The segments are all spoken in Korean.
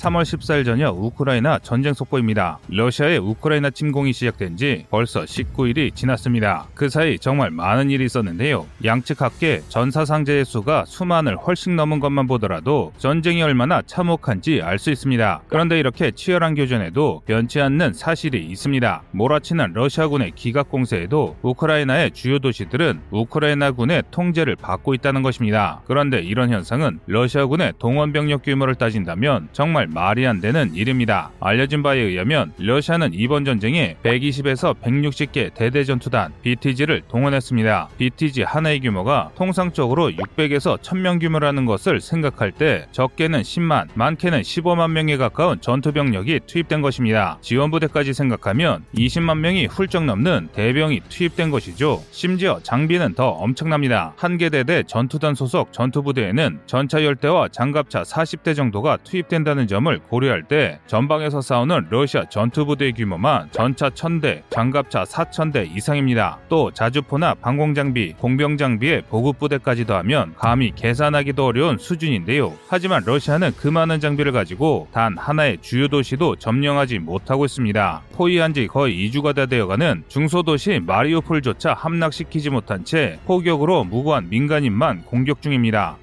3월 14일 저녁 우크라이나 전쟁 속보입니다. 러시아의 우크라이나 침공이 시작된 지 벌써 19일이 지났습니다. 그 사이 정말 많은 일이 있었는데요. 양측 합계 전사 상자의 수가 수만을 훨씬 넘은 것만 보더라도 전쟁이 얼마나 참혹한지 알 수 있습니다. 그런데 이렇게 치열한 교전에도 변치 않는 사실이 있습니다. 몰아치는 러시아군의 기갑 공세에도 우크라이나의 주요 도시들은 우크라이나군의 통제를 받고 있다는 것입니다. 그런데 이런 현상은 러시아군의 동원 병력 규모를 따진다면 정말 말이 안 되는 일입니다. 알려진 바에 의하면 러시아는 이번 전쟁에 120에서 160개 대대 전투단 BTG를 동원했습니다. BTG 하나의 규모가 통상적으로 600에서 1000명 규모라는 것을 생각할 때 적게는 10만, 많게는 15만 명에 가까운 전투 병력이 투입된 것입니다. 지원 부대까지 생각하면 20만 명이 훌쩍 넘는 대병이 투입된 것이죠. 심지어 장비는 더 엄청납니다. 한 개 대대 전투단 소속 전투부대에는 전차 열대와 장갑차 40대 정도가 투입된다는 점을 고려할 때 전방에서 싸우는 러시아 전투부대의 규모만 전차 1000대, 장갑차 4000대 이상입니다. 또 자주포나 방공장비, 공병장비의 보급부대까지 더하면 감히 계산하기도 어려운 수준인데요. 하지만 러시아는 그 많은 장비를 가지고 단 하나의 주요 도시도 점령하지 못하고 있습니다. 포위한 지 거의 2주가 다 되어가는 중소도시 마리오폴조차 함락시키지 못한 채 포격으로 무고한 민간인만 공격 중입니다.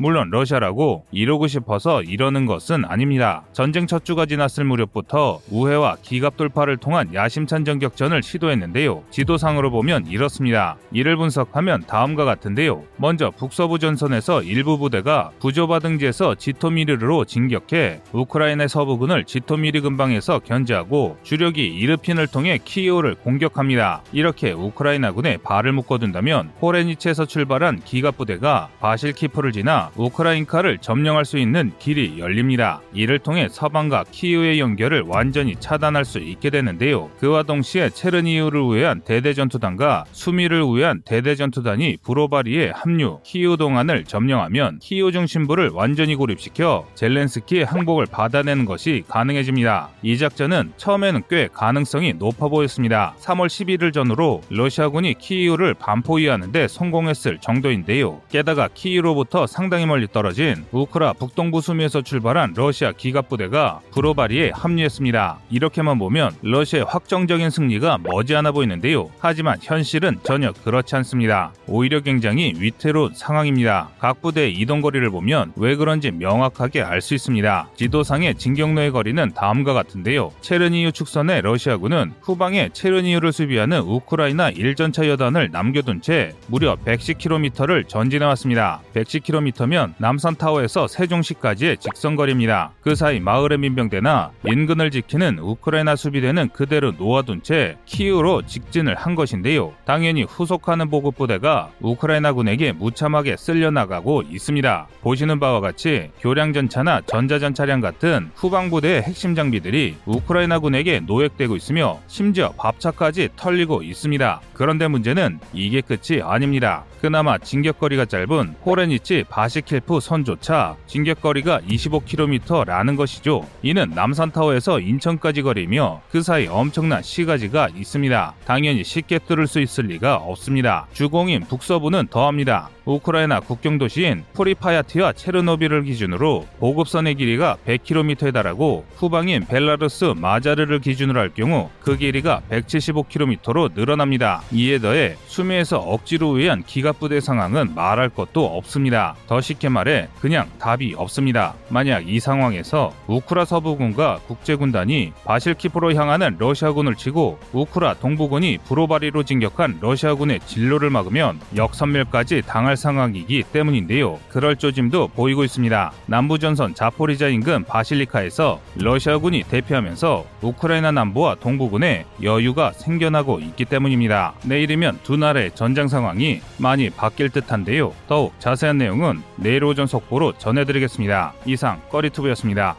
물론 러시아라고 이러고 싶어서 이러는 것은 아닙니다. 전쟁 첫 주가 지났을 무렵부터 우회와 기갑 돌파를 통한 야심찬 전격전을 시도했는데요. 지도상으로 보면 이렇습니다. 이를 분석하면 다음과 같은데요. 먼저 북서부 전선에서 일부 부대가 부조바 등지에서 지토미르로 진격해 우크라이나 서부군을 지토미르 근방에서 견제하고 주력이 이르핀을 통해 키이오를 공격합니다. 이렇게 우크라이나군에 발을 묶어둔다면 호레니치에서 출발한 기갑 부대가 바실키프를 지나 우크라인카를 점령할 수 있는 길이 열립니다. 이를 통해 서방과 키이우의 연결을 완전히 차단할 수 있게 되는데요. 그와 동시에 체르니히우를 우회한 대대전투단과 수미를 우회한 대대전투단이 브로바리에 합류, 키이우 동안을 점령하면 키이우 중심부를 완전히 고립시켜 젤렌스키의 항복을 받아내는 것이 가능해집니다. 이 작전은 처음에는 꽤 가능성이 높아 보였습니다. 3월 11일 전후로 러시아군이 키이우를 반포위하는데 성공했을 정도인데요. 게다가 키이우로부터 상당히 상당히 멀리 떨어진 우크라 북동부 수미에서 출발한 러시아 기갑부대가 브로바리에 합류했습니다. 이렇게만 보면 러시아의 확정적인 승리가 머지않아 보이는데요. 하지만 현실은 전혀 그렇지 않습니다. 오히려 굉장히 위태로운 상황입니다. 각 부대의 이동 거리를 보면 왜 그런지 명확하게 알 수 있습니다. 지도상의 진격로의 거리는 다음과 같은데요. 체르니유 축선의 러시아군은 후방에 체르니유를 수비하는 우크라이나 1전차 여단을 남겨둔 채 무려 110km를 전진해왔습니다. 110km 나면 남산타워에서 세종시까지의 직선거리입니다. 그 사이 마을의 민병대나 인근을 지키는 우크라이나 수비대는 그대로 놓아둔 채 키우로 직진을 한 것인데요. 당연히 후속하는 보급부대가 우크라이나군에게 무참하게 쓸려나가고 있습니다. 보시는 바와 같이 교량전차나 전자전차량 같은 후방부대의 핵심 장비들이 우크라이나군에게 노획되고 있으며 심지어 밥차까지 털리고 있습니다. 그런데 문제는 이게 끝이 아닙니다. 그나마 진격거리가 짧은 호레니치 바시 킬프 선조차 진격거리가 25km라는 것이죠. 이는 남산타워에서 인천까지 거리며 그 사이 엄청난 시가지가 있습니다. 당연히 쉽게 뚫을 수 있을 리가 없습니다. 주공인 북서부는 더합니다. 우크라이나 국경 도시인 프리파야티와 체르노빌을 기준으로 보급선의 길이가 100km에 달하고 후방인 벨라루스 마자르를 기준으로 할 경우 그 길이가 175km로 늘어납니다. 이에 더해 수미에서 억지로 우회한 기갑부대 상황은 말할 것도 없습니다. 더 쉽게 말해 그냥 답이 없습니다. 만약 이 상황에서 우크라 서부군과 국제군단이 바실키프로 향하는 러시아군을 치고 우크라 동부군이 브로바리로 진격한 러시아군의 진로를 막으면 역선멸까지 당할 상황이기 때문인데요. 그럴 조짐도 보이고 있습니다. 남부전선 자포리자 인근 바실리카에서 러시아군이 대피하면서 우크라이나 남부와 동부군에 여유가 생겨나고 있기 때문입니다. 내일이면 두 나라의 전장 상황이 많이 바뀔 듯한데요. 더욱 자세한 내용은 내일 오전 속보로 전해드리겠습니다. 이상 꺼리투브였습니다.